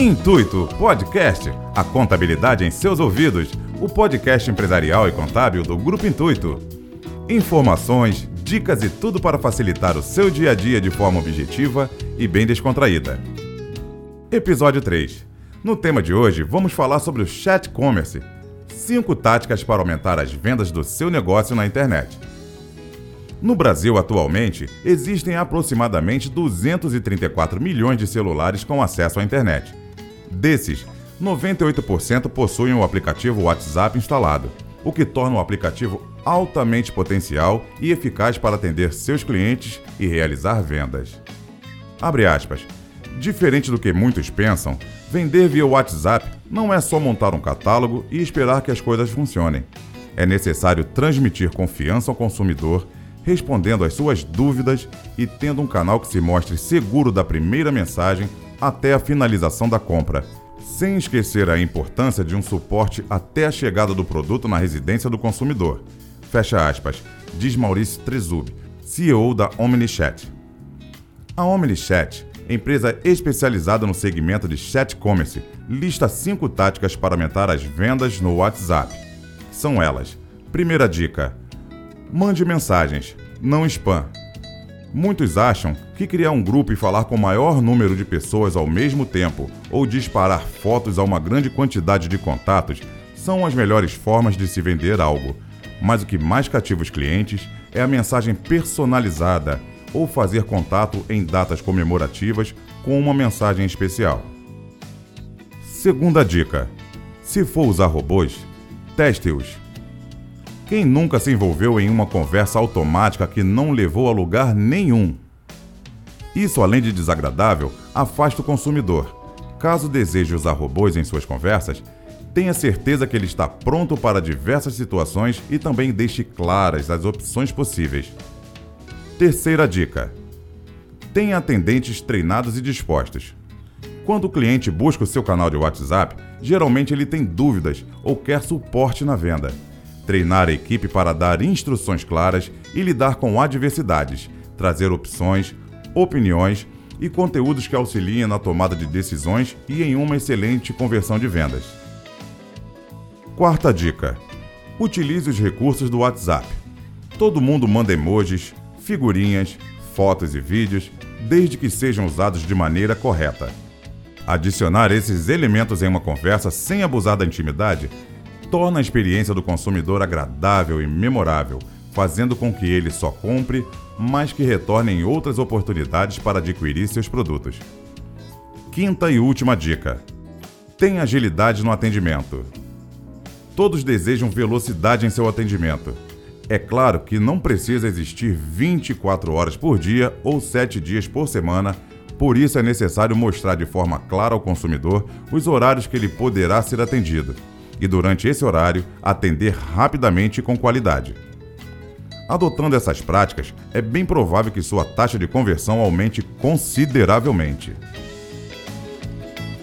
Intuito Podcast, a contabilidade em seus ouvidos, o podcast empresarial e contábil do Grupo Intuito. Informações, dicas e tudo para facilitar o seu dia a dia de forma objetiva e bem descontraída. Episódio 3. No tema de hoje, vamos falar sobre o chat commerce. 5 táticas para aumentar as vendas do seu negócio na internet. No Brasil, atualmente, existem aproximadamente 234 milhões de celulares com acesso à internet. Desses, 98% possuem o aplicativo WhatsApp instalado, o que torna o aplicativo altamente potencial e eficaz para atender seus clientes e realizar vendas. Abre aspas. Diferente do que muitos pensam, vender via WhatsApp não é só montar um catálogo e esperar que as coisas funcionem. É necessário transmitir confiança ao consumidor, respondendo às suas dúvidas e tendo um canal que se mostre seguro da primeira mensagem até a finalização da compra, sem esquecer a importância de um suporte até a chegada do produto na residência do consumidor. Fecha aspas, diz Maurício Trezub, CEO da OmniChat. A OmniChat, empresa especializada no segmento de chat commerce, lista cinco táticas para aumentar as vendas no WhatsApp. São elas: primeira dica, mande mensagens, não spam. Muitos acham que criar um grupo e falar com o maior número de pessoas ao mesmo tempo ou disparar fotos a uma grande quantidade de contatos são as melhores formas de se vender algo. Mas o que mais cativa os clientes é a mensagem personalizada ou fazer contato em datas comemorativas com uma mensagem especial. Segunda dica: se for usar robôs, teste-os. Quem nunca se envolveu em uma conversa automática que não levou a lugar nenhum? Isso, além de desagradável, afasta o consumidor. Caso deseje usar robôs em suas conversas, tenha certeza que ele está pronto para diversas situações e também deixe claras as opções possíveis. Terceira dica: tenha atendentes treinados e dispostos. Quando o cliente busca o seu canal de WhatsApp, geralmente ele tem dúvidas ou quer suporte na venda treinar a equipe para dar instruções claras e lidar com adversidades, trazer opções, opiniões e conteúdos que auxiliem na tomada de decisões e em uma excelente conversão de vendas. Quarta dica: utilize os recursos do WhatsApp. Todo mundo manda emojis, figurinhas, fotos e vídeos, desde que sejam usados de maneira correta. Adicionar esses elementos em uma conversa sem abusar da intimidade torna a experiência do consumidor agradável e memorável, fazendo com que ele só compre, mas que retorne em outras oportunidades para adquirir seus produtos. Quinta e última dica: tenha agilidade no atendimento. Todos desejam velocidade em seu atendimento. É claro que não precisa existir 24 horas por dia ou 7 dias por semana, por isso é necessário mostrar de forma clara ao consumidor os horários que ele poderá ser atendido e, durante esse horário, atender rapidamente e com qualidade. Adotando essas práticas, é bem provável que sua taxa de conversão aumente consideravelmente.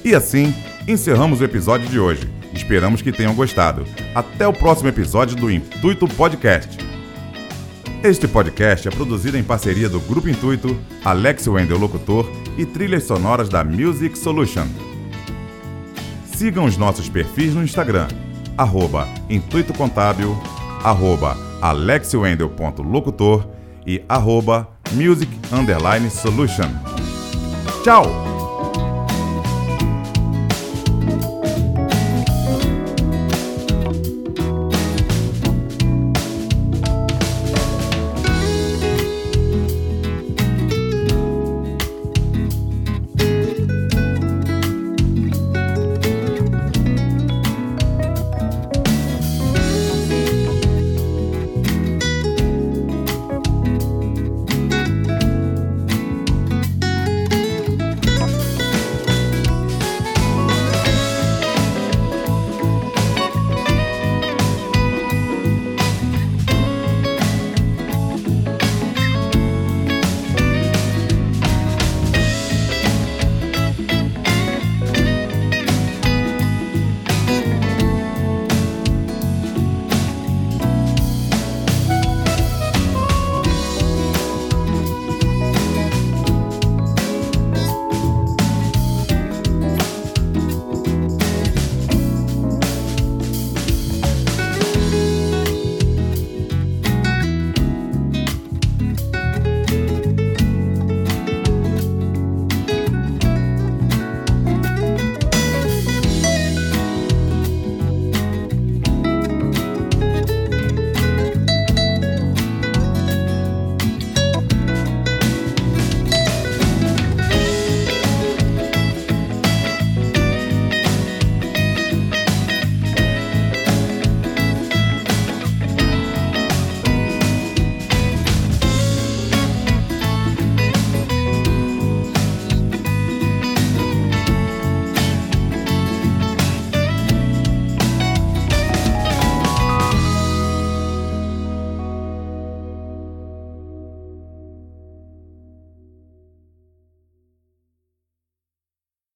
E assim, encerramos o episódio de hoje. Esperamos que tenham gostado. Até o próximo episódio do Intuito Podcast. Este podcast é produzido em parceria do Grupo Intuito, Alex Wendel Locutor e trilhas sonoras da Music Solution. Sigam os nossos perfis no Instagram, arroba Intuito Contábil, arroba alexiwendel.locutor e arroba music underline solution. Tchau!